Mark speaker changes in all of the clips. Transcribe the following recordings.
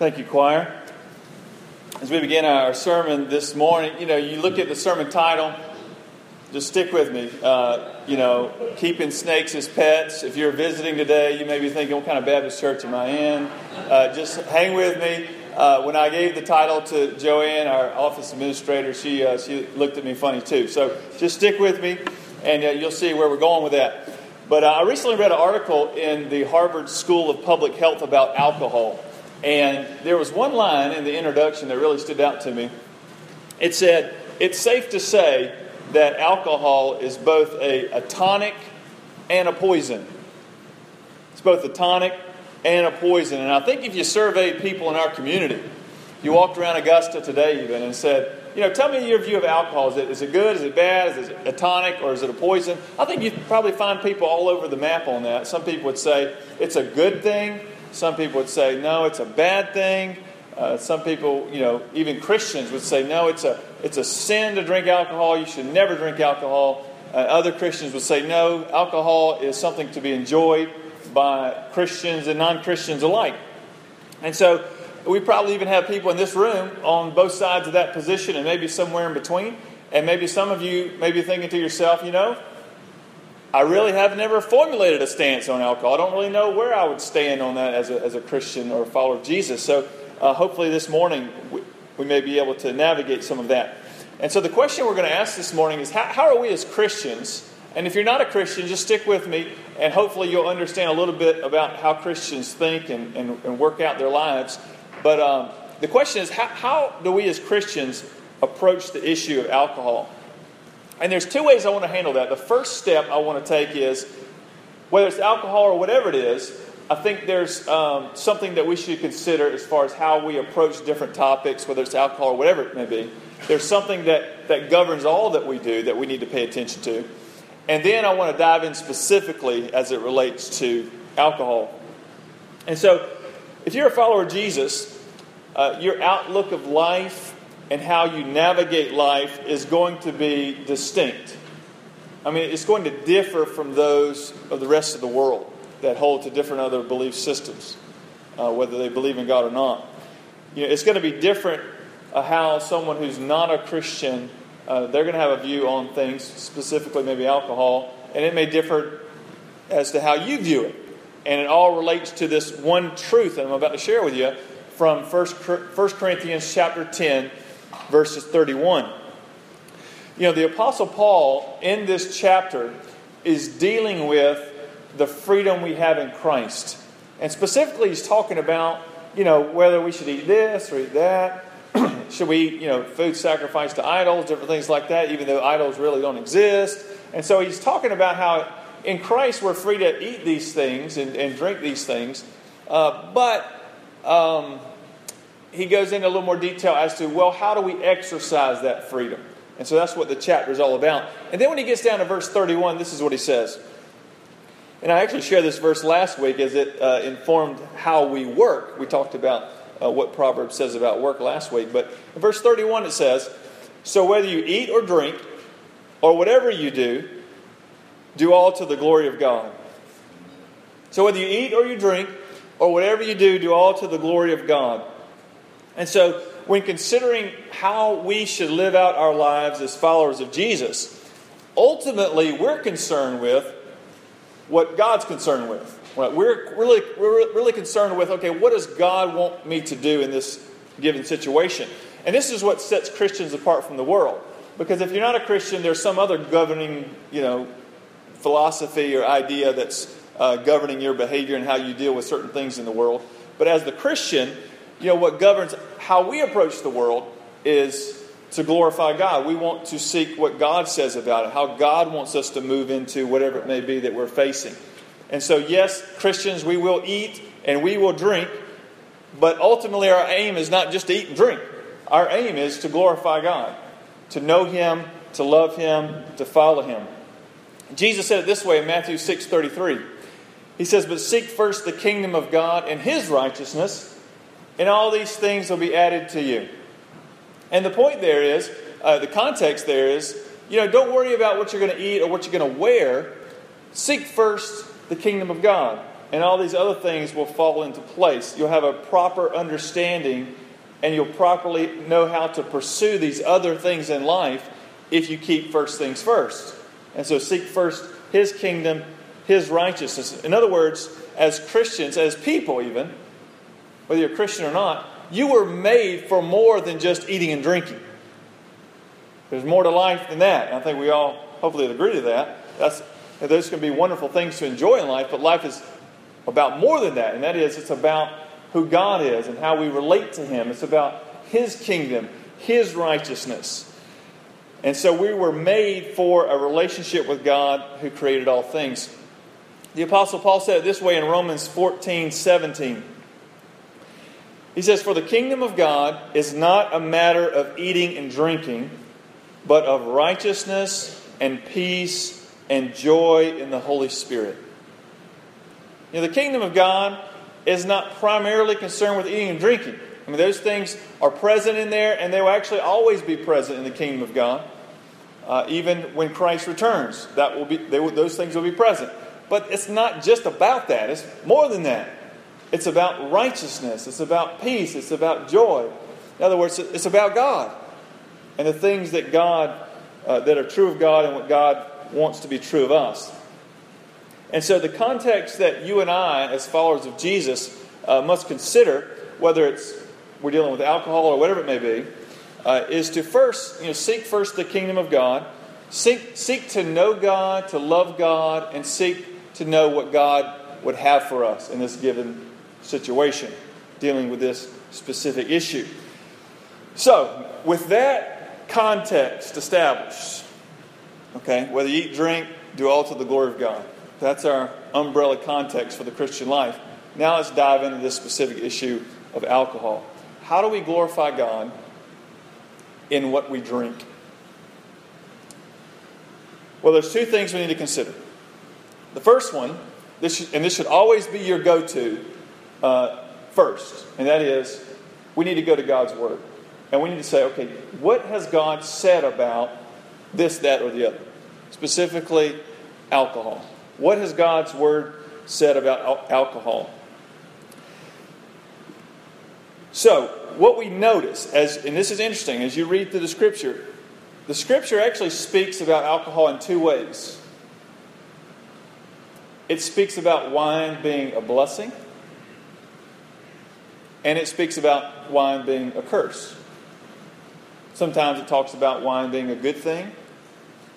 Speaker 1: Thank you, choir. As we begin our sermon this morning, you know, you look at the sermon title, just stick with me. Uh, you know, keeping snakes as pets. If you're visiting today, you may be thinking, what kind of Baptist church am I in? Uh, just hang with me. Uh, when I gave the title to Joanne, our office administrator, she, uh, she looked at me funny too. So just stick with me, and uh, you'll see where we're going with that. But uh, I recently read an article in the Harvard School of Public Health about alcohol. And there was one line in the introduction that really stood out to me. It said, It's safe to say that alcohol is both a, a tonic and a poison. It's both a tonic and a poison. And I think if you surveyed people in our community, you walked around Augusta today even and said, you know, tell me your view of alcohol. Is it, is it good? Is it bad? Is it a tonic or is it a poison? I think you'd probably find people all over the map on that. Some people would say it's a good thing. Some people would say, no, it's a bad thing. Uh, some people, you know, even Christians would say, no, it's a, it's a sin to drink alcohol. You should never drink alcohol. Uh, other Christians would say, no, alcohol is something to be enjoyed by Christians and non Christians alike. And so we probably even have people in this room on both sides of that position and maybe somewhere in between. And maybe some of you may be thinking to yourself, you know, I really have never formulated a stance on alcohol. I don't really know where I would stand on that as a, as a Christian or a follower of Jesus. So uh, hopefully this morning we, we, may be able to navigate some of that. And so the question we're going to ask this morning is how, how are we as Christians? And if you're not a Christian, just stick with me, and hopefully you'll understand a little bit about how Christians think and, and, and work out their lives. But um, the question is how, how do we as Christians approach the issue of alcohol? And there's two ways I want to handle that. The first step I want to take is whether it's alcohol or whatever it is, I think there's um, something that we should consider as far as how we approach different topics, whether it's alcohol or whatever it may be. There's something that, that governs all that we do that we need to pay attention to. And then I want to dive in specifically as it relates to alcohol. And so, if you're a follower of Jesus, uh, your outlook of life and how you navigate life is going to be distinct. I mean, it's going to differ from those of the rest of the world that hold to different other belief systems, uh, whether they believe in God or not. You know, it's going to be different uh, how someone who's not a Christian, uh, they're going to have a view on things, specifically maybe alcohol, and it may differ as to how you view it. And it all relates to this one truth that I'm about to share with you from 1 Corinthians chapter 10, verses 31. You know, the Apostle Paul in this chapter is dealing with the freedom we have in Christ. And specifically, he's talking about, you know, whether we should eat this or eat that. should we eat, you know, food sacrificed to idols, different things like that, even though idols really don't exist. And so he's talking about how in Christ we're free to eat these things and, and drink these things. Uh, but um, he goes into a little more detail as to, well, how do we exercise that freedom? And so that's what the chapter is all about. And then when he gets down to verse 31, this is what he says. And I actually shared this verse last week as it uh, informed how we work. We talked about uh, what Proverbs says about work last week. But in verse 31, it says, So whether you eat or drink, or whatever you do, do all to the glory of God. So whether you eat or you drink, or whatever you do, do all to the glory of God. And so, when considering how we should live out our lives as followers of Jesus, ultimately we're concerned with what God's concerned with. We're really, we're really concerned with okay, what does God want me to do in this given situation? And this is what sets Christians apart from the world. Because if you're not a Christian, there's some other governing, you know, philosophy or idea that's uh, governing your behavior and how you deal with certain things in the world. But as the Christian, you know, what governs how we approach the world is to glorify God. We want to seek what God says about it, how God wants us to move into whatever it may be that we're facing. And so, yes, Christians, we will eat and we will drink, but ultimately our aim is not just to eat and drink. Our aim is to glorify God, to know Him, to love Him, to follow Him. Jesus said it this way in Matthew 6 33. He says, But seek first the kingdom of God and His righteousness and all these things will be added to you. And the point there is, uh, the context there is, you know, don't worry about what you're going to eat or what you're going to wear. Seek first the kingdom of God. and all these other things will fall into place. You'll have a proper understanding, and you'll properly know how to pursue these other things in life if you keep first things first. And so seek first His kingdom, His righteousness. In other words, as Christians, as people even, whether you're a Christian or not, you were made for more than just eating and drinking. There's more to life than that. And I think we all hopefully agree to that. That's, those can be wonderful things to enjoy in life, but life is about more than that. And that is, it's about who God is and how we relate to Him. It's about His kingdom, His righteousness. And so we were made for a relationship with God who created all things. The Apostle Paul said it this way in Romans 14 17. He says, For the kingdom of God is not a matter of eating and drinking, but of righteousness and peace and joy in the Holy Spirit. You know, the kingdom of God is not primarily concerned with eating and drinking. I mean, those things are present in there, and they will actually always be present in the kingdom of God. Uh, even when Christ returns, that will be will, those things will be present. But it's not just about that. It's more than that. It's about righteousness. It's about peace. It's about joy. In other words, it's about God and the things that God uh, that are true of God and what God wants to be true of us. And so, the context that you and I, as followers of Jesus, uh, must consider, whether it's we're dealing with alcohol or whatever it may be, uh, is to first, you know, seek first the kingdom of God, seek, seek to know God, to love God, and seek to know what God would have for us in this given situation, dealing with this specific issue. So, with that context established, okay, whether you eat, drink, do all to the glory of God. That's our umbrella context for the Christian life. Now let's dive into this specific issue of alcohol. How do we glorify God in what we drink? Well, there's two things we need to consider. The first one, this should, and this should always be your go to uh, first, and that is we need to go to God's Word. And we need to say, okay, what has God said about this, that, or the other? Specifically, alcohol. What has God's Word said about alcohol? So, what we notice, as, and this is interesting, as you read through the Scripture, the Scripture actually speaks about alcohol in two ways. It speaks about wine being a blessing, and it speaks about wine being a curse. Sometimes it talks about wine being a good thing.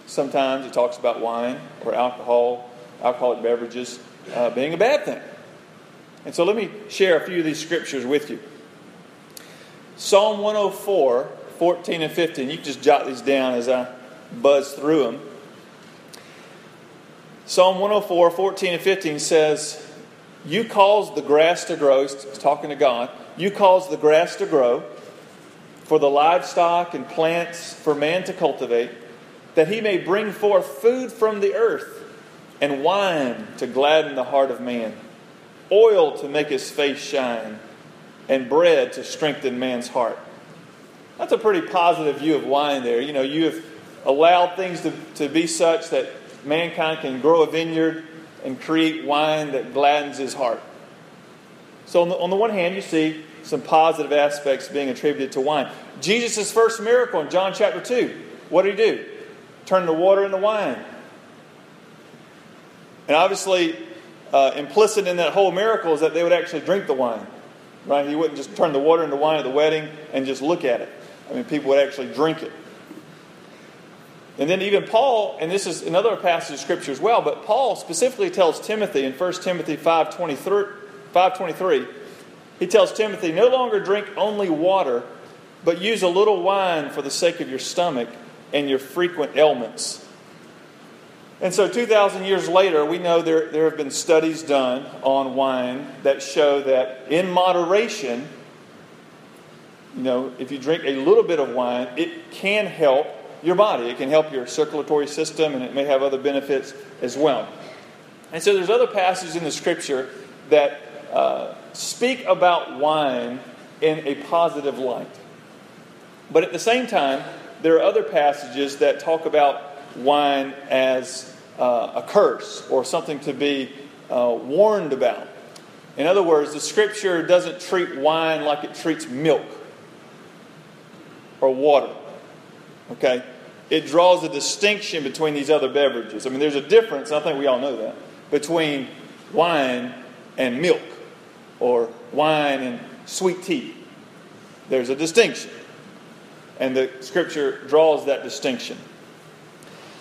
Speaker 1: Sometimes it talks about wine or alcohol, alcoholic beverages, uh, being a bad thing. And so let me share a few of these scriptures with you. Psalm 104, 14 and 15. You can just jot these down as I buzz through them. Psalm 104, 14 and 15 says, You cause the grass to grow. Talking to God. You cause the grass to grow for the livestock and plants for man to cultivate, that he may bring forth food from the earth, and wine to gladden the heart of man, oil to make his face shine, and bread to strengthen man's heart. That's a pretty positive view of wine there. You know, you have allowed things to, to be such that mankind can grow a vineyard and create wine that gladdens his heart. So, on the, on the one hand, you see some positive aspects being attributed to wine. Jesus' first miracle in John chapter 2, what did he do? Turn the water into wine. And obviously, uh, implicit in that whole miracle is that they would actually drink the wine. Right? He wouldn't just turn the water into wine at the wedding and just look at it. I mean, people would actually drink it. And then even Paul, and this is another passage of scripture as well, but Paul specifically tells Timothy in 1 Timothy 5.23, 5.23 he tells Timothy, No longer drink only water, but use a little wine for the sake of your stomach and your frequent ailments. And so, 2,000 years later, we know there, there have been studies done on wine that show that in moderation, you know, if you drink a little bit of wine, it can help your body. It can help your circulatory system, and it may have other benefits as well. And so, there's other passages in the scripture that uh, speak about wine in a positive light. But at the same time, there are other passages that talk about wine as uh, a curse or something to be uh, warned about. In other words, the scripture doesn't treat wine like it treats milk or water. Okay? It draws a distinction between these other beverages. I mean, there's a difference, I think we all know that, between wine and milk or wine and sweet tea. There's a distinction. And the scripture draws that distinction.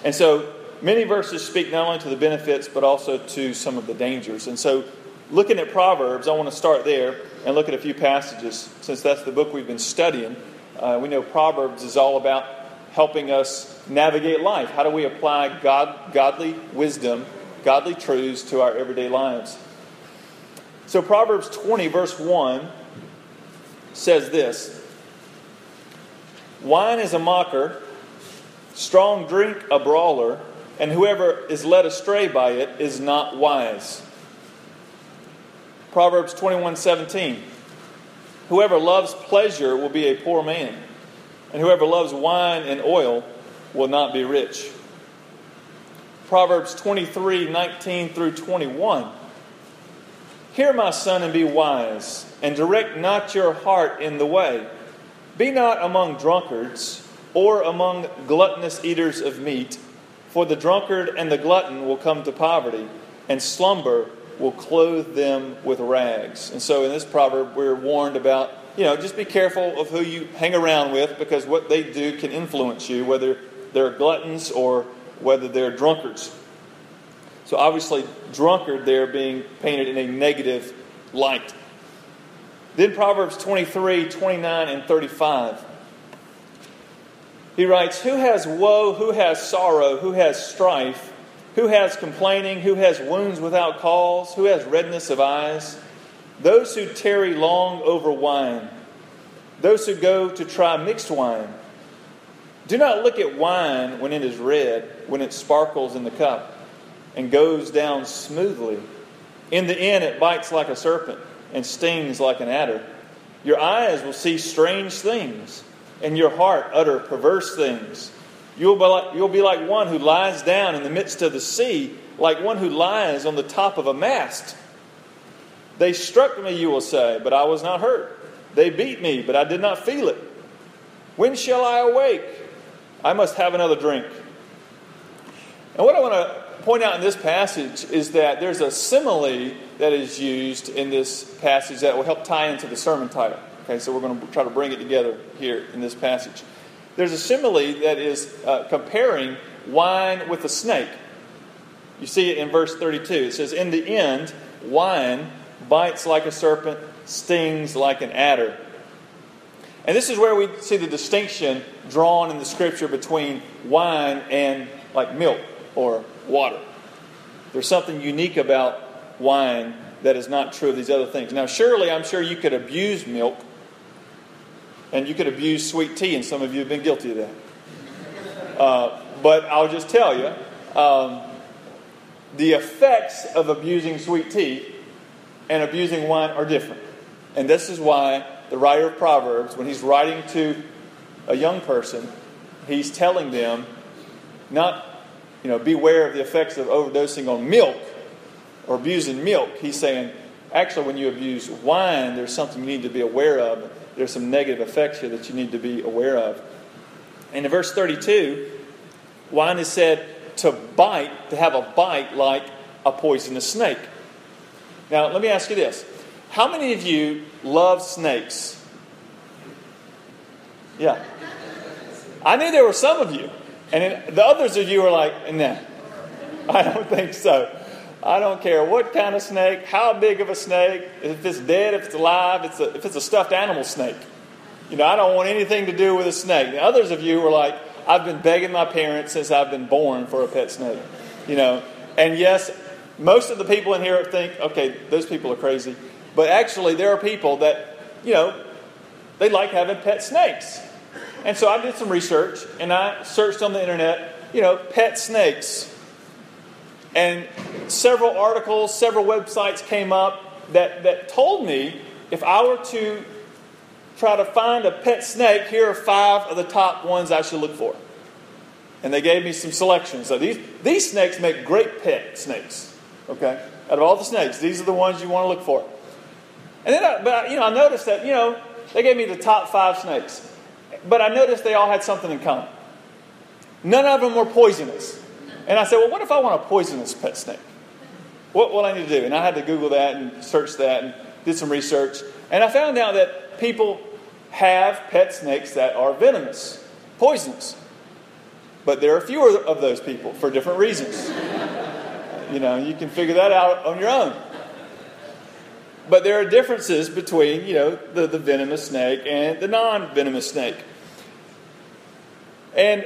Speaker 1: And so many verses speak not only to the benefits, but also to some of the dangers. And so, looking at Proverbs, I want to start there and look at a few passages, since that's the book we've been studying. Uh, we know Proverbs is all about helping us navigate life. How do we apply God, godly wisdom, godly truths to our everyday lives? So, Proverbs 20, verse 1 says this Wine is a mocker, strong drink a brawler, and whoever is led astray by it is not wise. Proverbs 21 17. Whoever loves pleasure will be a poor man, and whoever loves wine and oil will not be rich. Proverbs 23 19 through 21. Hear, my son, and be wise, and direct not your heart in the way. Be not among drunkards, or among gluttonous eaters of meat, for the drunkard and the glutton will come to poverty, and slumber will clothe them with rags. And so in this proverb, we're warned about, you know, just be careful of who you hang around with, because what they do can influence you, whether they're gluttons or whether they're drunkards. So obviously, drunkard there being painted in a negative light. Then Proverbs 23, 29, and 35. He writes, Who has woe, who has sorrow, who has strife, who has complaining, who has wounds without cause, who has redness of eyes? Those who tarry long over wine, those who go to try mixed wine. Do not look at wine when it is red, when it sparkles in the cup and goes down smoothly. In the end, it bites like a serpent and stings like an adder. Your eyes will see strange things, and your heart utter perverse things. You'll be, like, you'll be like one who lies down in the midst of the sea, like one who lies on the top of a mast. They struck me, you will say, but I was not hurt. They beat me, but I did not feel it. When shall I awake? I must have another drink. And what I want to point out in this passage is that there's a simile that is used in this passage that will help tie into the sermon title. Okay, so we're going to try to bring it together here in this passage. There's a simile that is uh, comparing wine with a snake. You see it in verse 32. It says, In the end, wine bites like a serpent, stings like an adder. And this is where we see the distinction drawn in the scripture between wine and like milk or water. There's something unique about wine that is not true of these other things. Now, surely, I'm sure you could abuse milk and you could abuse sweet tea, and some of you have been guilty of that. Uh, but I'll just tell you um, the effects of abusing sweet tea and abusing wine are different. And this is why the writer of Proverbs, when he's writing to a young person, he's telling them not you know, beware of the effects of overdosing on milk or abusing milk. He's saying, actually, when you abuse wine, there's something you need to be aware of. There's some negative effects here that you need to be aware of. And in verse 32, wine is said to bite, to have a bite like a poisonous snake. Now, let me ask you this. How many of you love snakes? Yeah. I knew there were some of you. And the others of you are like, nah, I don't think so. I don't care what kind of snake, how big of a snake, if it's dead, if it's alive, it's a, if it's a stuffed animal snake. You know, I don't want anything to do with a snake. The others of you were like, I've been begging my parents since I've been born for a pet snake. You know, and yes, most of the people in here think, okay, those people are crazy. But actually, there are people that, you know, they like having pet snakes. And so I did some research and I searched on the internet, you know, pet snakes. And several articles, several websites came up that, that told me if I were to try to find a pet snake, here are five of the top ones I should look for. And they gave me some selections. So these, these snakes make great pet snakes. Okay? Out of all the snakes, these are the ones you want to look for. And then, I, but you know, I noticed that you know they gave me the top five snakes, but I noticed they all had something in common. None of them were poisonous. And I said, well, what if I want a poisonous pet snake? What will I need to do? And I had to Google that and search that and did some research. And I found out that people have pet snakes that are venomous, poisonous. But there are fewer of those people for different reasons. You know, you can figure that out on your own. But there are differences between, you know, the, the venomous snake and the non venomous snake. And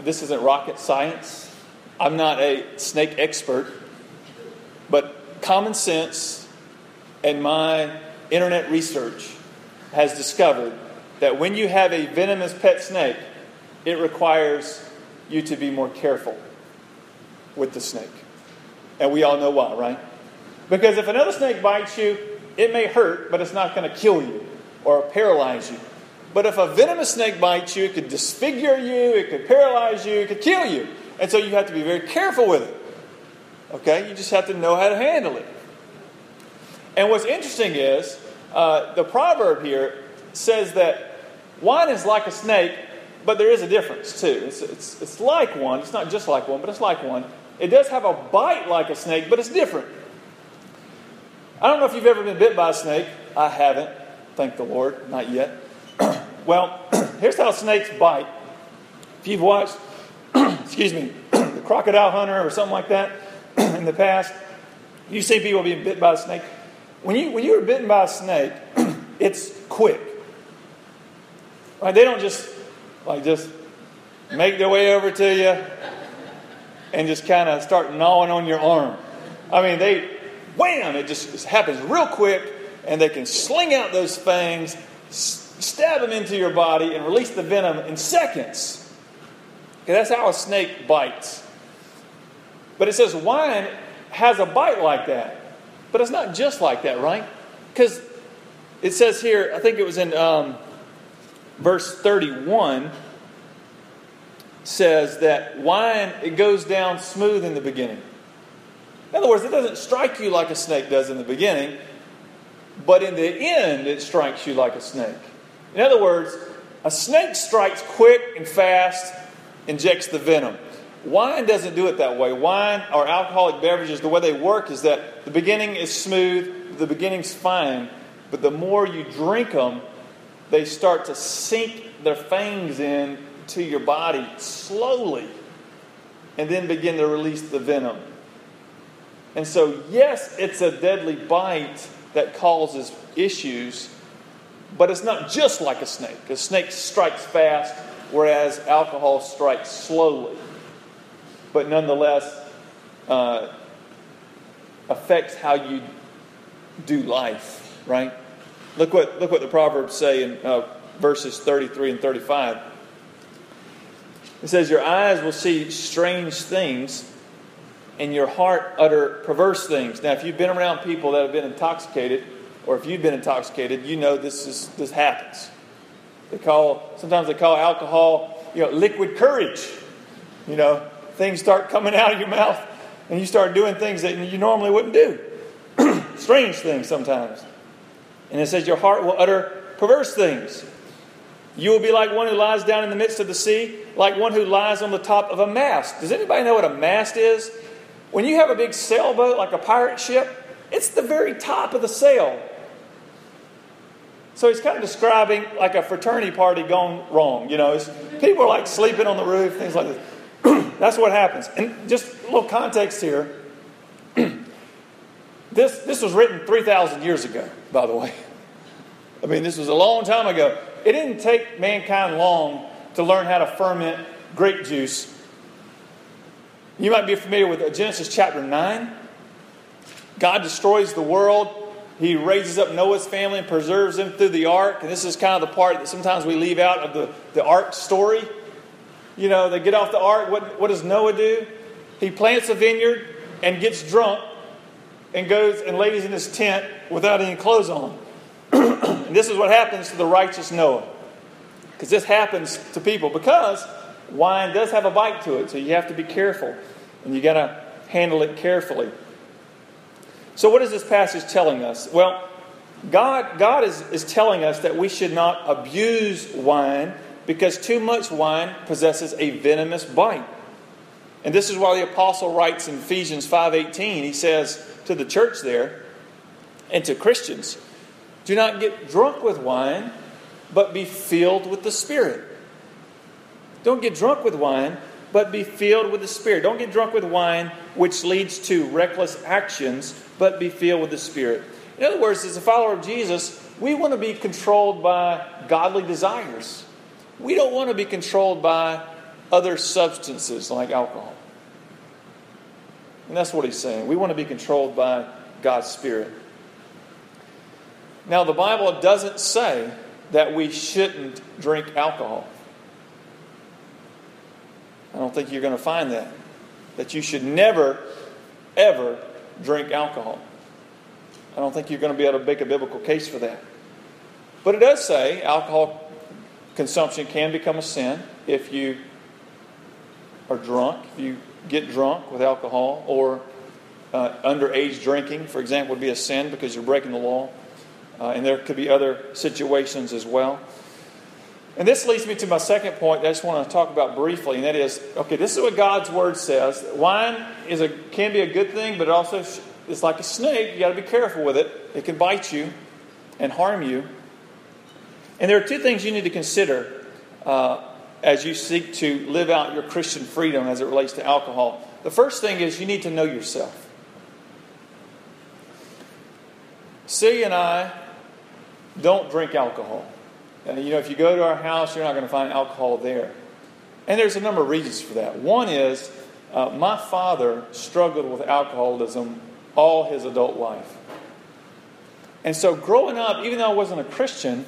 Speaker 1: this isn't rocket science. I'm not a snake expert. But common sense and my internet research has discovered that when you have a venomous pet snake, it requires you to be more careful with the snake. And we all know why, right? Because if another snake bites you, it may hurt, but it's not going to kill you or paralyze you. But if a venomous snake bites you, it could disfigure you, it could paralyze you, it could kill you. And so you have to be very careful with it. Okay? You just have to know how to handle it. And what's interesting is uh, the proverb here says that wine is like a snake, but there is a difference too. It's, it's, it's like one. It's not just like one, but it's like one. It does have a bite like a snake, but it's different. I don't know if you've ever been bit by a snake. I haven't, thank the Lord, not yet. well, here's how snakes bite. If you've watched, excuse me, the Crocodile Hunter or something like that in the past, you've seen people being bit by a snake. When you when you are bitten by a snake, it's quick. Right? They don't just like just make their way over to you and just kind of start gnawing on your arm. I mean, they wham, it just happens real quick, and they can sling out those fangs, stab them into your body, and release the venom in seconds. Okay, that's how a snake bites. But it says wine has a bite like that. But it's not just like that, right? Because it says here, I think it was in um, verse 31, says that wine, it goes down smooth in the beginning. In other words, it doesn't strike you like a snake does in the beginning, but in the end, it strikes you like a snake. In other words, a snake strikes quick and fast, injects the venom. Wine doesn't do it that way. Wine or alcoholic beverages, the way they work is that the beginning is smooth, the beginning's fine, but the more you drink them, they start to sink their fangs in to your body slowly and then begin to release the venom. And so, yes, it's a deadly bite that causes issues, but it's not just like a snake. A snake strikes fast, whereas alcohol strikes slowly. But nonetheless, uh, affects how you do life, right? Look what, look what the Proverbs say in uh, verses 33 and 35. It says, Your eyes will see strange things and your heart utter perverse things. Now, if you've been around people that have been intoxicated, or if you've been intoxicated, you know this is this happens. They call sometimes they call alcohol, you know, liquid courage. You know, things start coming out of your mouth, and you start doing things that you normally wouldn't do. Strange things sometimes. And it says your heart will utter perverse things. You will be like one who lies down in the midst of the sea, like one who lies on the top of a mast. Does anybody know what a mast is? When you have a big sailboat like a pirate ship, it's the very top of the sail. So he's kind of describing like a fraternity party gone wrong. You know, people are like sleeping on the roof, things like this. That's what happens. And just a little context here. this, this was written 3,000 years ago, by the way. I mean, this was a long time ago. It didn't take mankind long to learn how to ferment grape juice you might be familiar with Genesis chapter 9. God destroys the world. He raises up Noah's family and preserves them through the ark. And this is kind of the part that sometimes we leave out of the, the ark story. You know, they get off the ark. What, what does Noah do? He plants a vineyard and gets drunk and goes and lays in his tent without any clothes on. And this is what happens to the righteous Noah. Because this happens to people because wine does have a bite to it, so you have to be careful and you got to handle it carefully. So, what is this passage telling us? Well, God, God is, is telling us that we should not abuse wine because too much wine possesses a venomous bite. And this is why the apostle writes in Ephesians 5:18, he says to the church there and to Christians, do not get drunk with wine, but be filled with the Spirit. Don't get drunk with wine, but be filled with the Spirit. Don't get drunk with wine, which leads to reckless actions, but be filled with the Spirit. In other words, as a follower of Jesus, we want to be controlled by godly desires. We don't want to be controlled by other substances like alcohol. And that's what he's saying. We want to be controlled by God's Spirit. Now, the Bible doesn't say that we shouldn't drink alcohol. I don't think you're going to find that. That you should never, ever drink alcohol. I don't think you're going to be able to make a biblical case for that. But it does say alcohol consumption can become a sin if you are drunk, if you get drunk with alcohol, or uh, underage drinking, for example, would be a sin because you're breaking the law. Uh, and there could be other situations as well. And this leads me to my second point that I just want to talk about briefly, and that is okay, this is what God's Word says. Wine is a, can be a good thing, but it also is like a snake. you got to be careful with it, it can bite you and harm you. And there are two things you need to consider uh, as you seek to live out your Christian freedom as it relates to alcohol. The first thing is you need to know yourself. Celia and I don't drink alcohol. And, you know, if you go to our house, you're not going to find alcohol there. And there's a number of reasons for that. One is uh, my father struggled with alcoholism all his adult life. And so, growing up, even though I wasn't a Christian,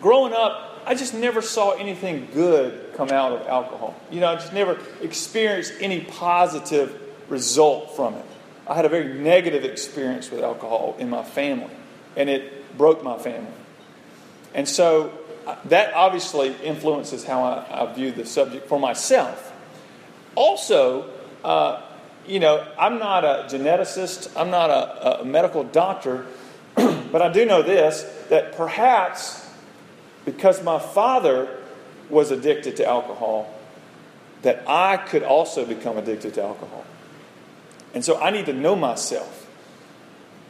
Speaker 1: growing up, I just never saw anything good come out of alcohol. You know, I just never experienced any positive result from it. I had a very negative experience with alcohol in my family, and it broke my family. And so uh, that obviously influences how I, I view the subject for myself. Also, uh, you know, I'm not a geneticist, I'm not a, a medical doctor, but I do know this that perhaps because my father was addicted to alcohol, that I could also become addicted to alcohol. And so I need to know myself.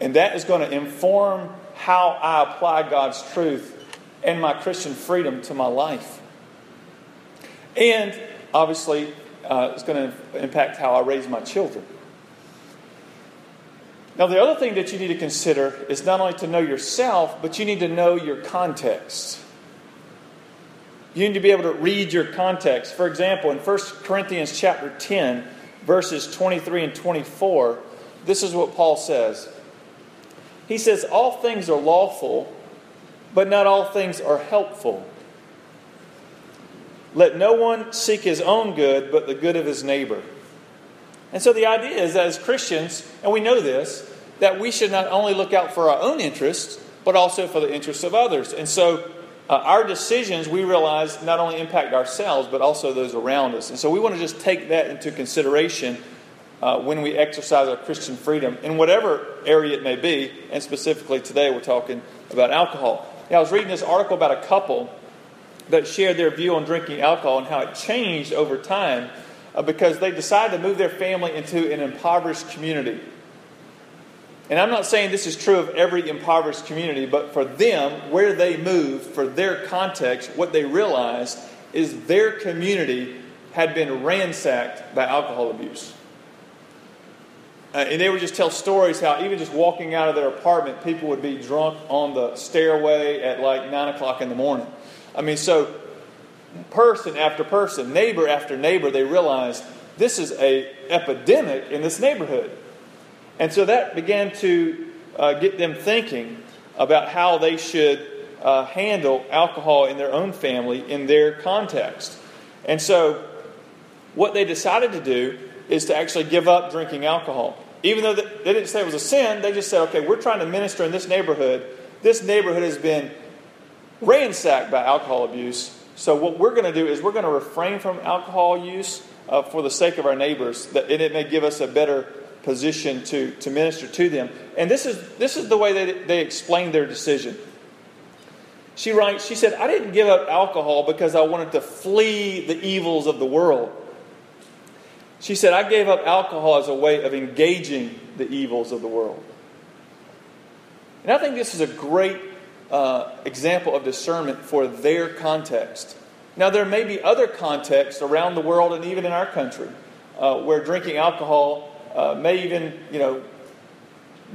Speaker 1: And that is going to inform how I apply God's truth and my Christian freedom to my life. And obviously, uh, it's going to impact how I raise my children. Now, the other thing that you need to consider is not only to know yourself, but you need to know your context. You need to be able to read your context. For example, in 1 Corinthians chapter 10, verses 23 and 24, this is what Paul says. He says, All things are lawful, but not all things are helpful. Let no one seek his own good, but the good of his neighbor. And so the idea is that as Christians, and we know this, that we should not only look out for our own interests, but also for the interests of others. And so uh, our decisions, we realize, not only impact ourselves, but also those around us. And so we want to just take that into consideration uh, when we exercise our Christian freedom in whatever area it may be. And specifically today, we're talking about alcohol. Now, I was reading this article about a couple that shared their view on drinking alcohol and how it changed over time uh, because they decided to move their family into an impoverished community. And I'm not saying this is true of every impoverished community, but for them, where they moved, for their context, what they realized is their community had been ransacked by alcohol abuse. Uh, and they would just tell stories how even just walking out of their apartment, people would be drunk on the stairway at like 9 o'clock in the morning. I mean, so person after person, neighbor after neighbor, they realized this is a epidemic in this neighborhood. And so that began to uh, get them thinking about how they should uh, handle alcohol in their own family in their context. And so what they decided to do is to actually give up drinking alcohol. Even though they didn't say it was a sin, they just said, okay, we're trying to minister in this neighborhood. This neighborhood has been ransacked by alcohol abuse. So what we're going to do is we're going to refrain from alcohol use uh, for the sake of our neighbors, that, and it may give us a better position to, to minister to them. And this is, this is the way they, they explained their decision. She writes, she said, I didn't give up alcohol because I wanted to flee the evils of the world. She said, I gave up alcohol as a way of engaging the evils of the world. And I think this is a great uh, example of discernment for their context. Now, there may be other contexts around the world and even in our country uh, where drinking alcohol uh, may even, you know,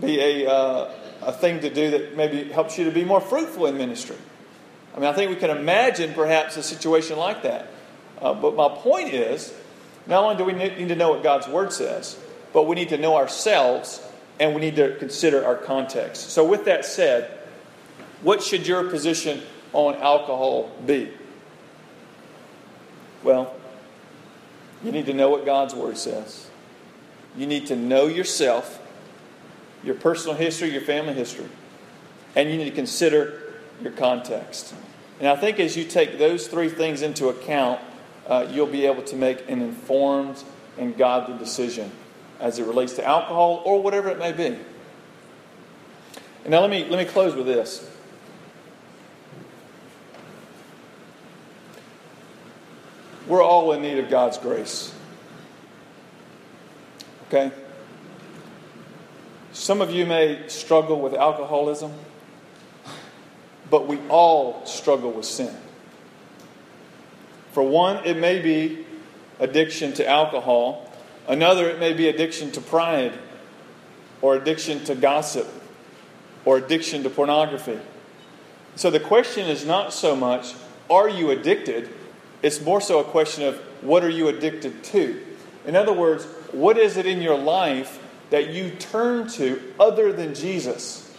Speaker 1: be a, uh, a thing to do that maybe helps you to be more fruitful in ministry. I mean, I think we can imagine perhaps a situation like that. Uh, but my point is, not only do we need to know what God's Word says, but we need to know ourselves and we need to consider our context. So, with that said, what should your position on alcohol be? Well, you need to know what God's Word says. You need to know yourself, your personal history, your family history, and you need to consider your context. And I think as you take those three things into account, uh, you'll be able to make an informed and godly decision as it relates to alcohol or whatever it may be. And now let me, let me close with this. We're all in need of God's grace. Okay? Some of you may struggle with alcoholism, but we all struggle with sin. For one, it may be addiction to alcohol. Another, it may be addiction to pride, or addiction to gossip, or addiction to pornography. So the question is not so much, are you addicted? It's more so a question of, what are you addicted to? In other words, what is it in your life that you turn to other than Jesus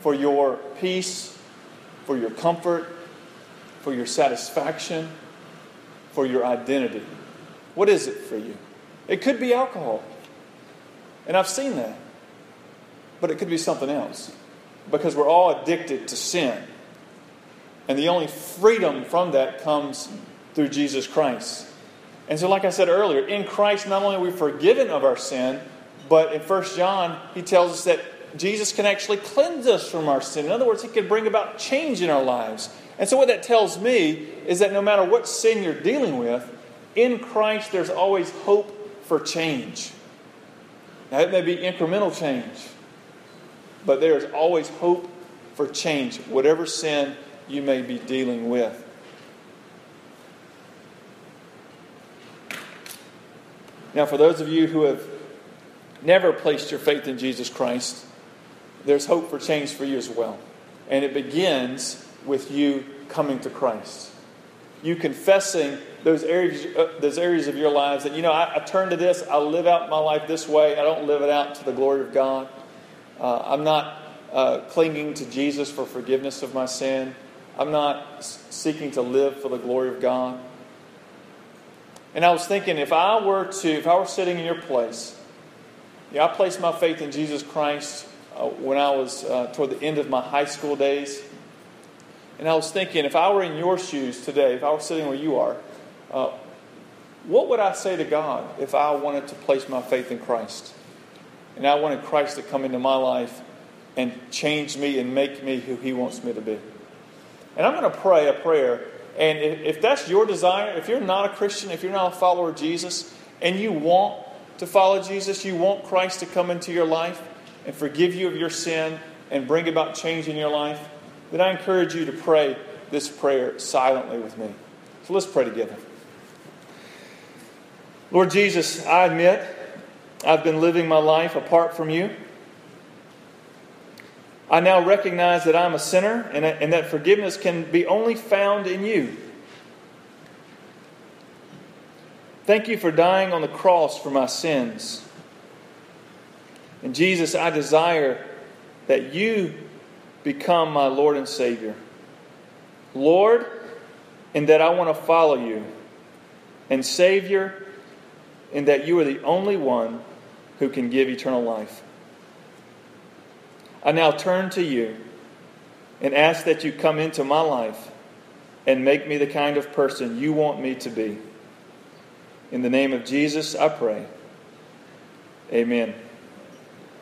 Speaker 1: for your peace, for your comfort, for your satisfaction, for your identity? What is it for you? It could be alcohol. And I've seen that. But it could be something else. Because we're all addicted to sin. And the only freedom from that comes through Jesus Christ. And so, like I said earlier, in Christ, not only are we forgiven of our sin, but in 1 John, he tells us that Jesus can actually cleanse us from our sin. In other words, he can bring about change in our lives. And so, what that tells me is that no matter what sin you're dealing with, in Christ there's always hope for change. Now, it may be incremental change, but there is always hope for change, whatever sin you may be dealing with. Now, for those of you who have never placed your faith in Jesus Christ, there's hope for change for you as well. And it begins with you coming to Christ. You confessing those areas, uh, those areas of your lives that, you know, I, I, turn to this, I live out my life this way, I don't live it out to the glory of God. Uh, I'm not uh, clinging to Jesus for forgiveness of my sin. I'm not seeking to live for the glory of God. And I was thinking, if I were to, if I were sitting in your place, yeah, I placed my faith in Jesus Christ uh, when I was uh, toward the end of my high school days. And I was thinking, if I were in your shoes today, if I were sitting where you are, uh, what would I say to God if I wanted to place my faith in Christ? And I wanted Christ to come into my life and change me and make me who He wants me to be. And I'm going to pray a prayer and if that's your desire, if you're not a Christian, if you're not a follower of Jesus, and you want to follow Jesus, you want Christ to come into your life and forgive you of your sin and bring about change in your life, then I encourage you to pray this prayer silently with me. So let's pray together. Lord Jesus, I admit I've been living my life apart from you. I now recognize that I'm a sinner and, and that forgiveness can be only found in you. Thank you for dying on the cross for my sins. And Jesus, I desire that you become my Lord and Savior. Lord, in that I want to follow you. And Savior, in that you are the only one who can give eternal life. I now turn to you and ask that you come into my life and make me the kind of person you want me to be. In the name of Jesus, I pray. Amen.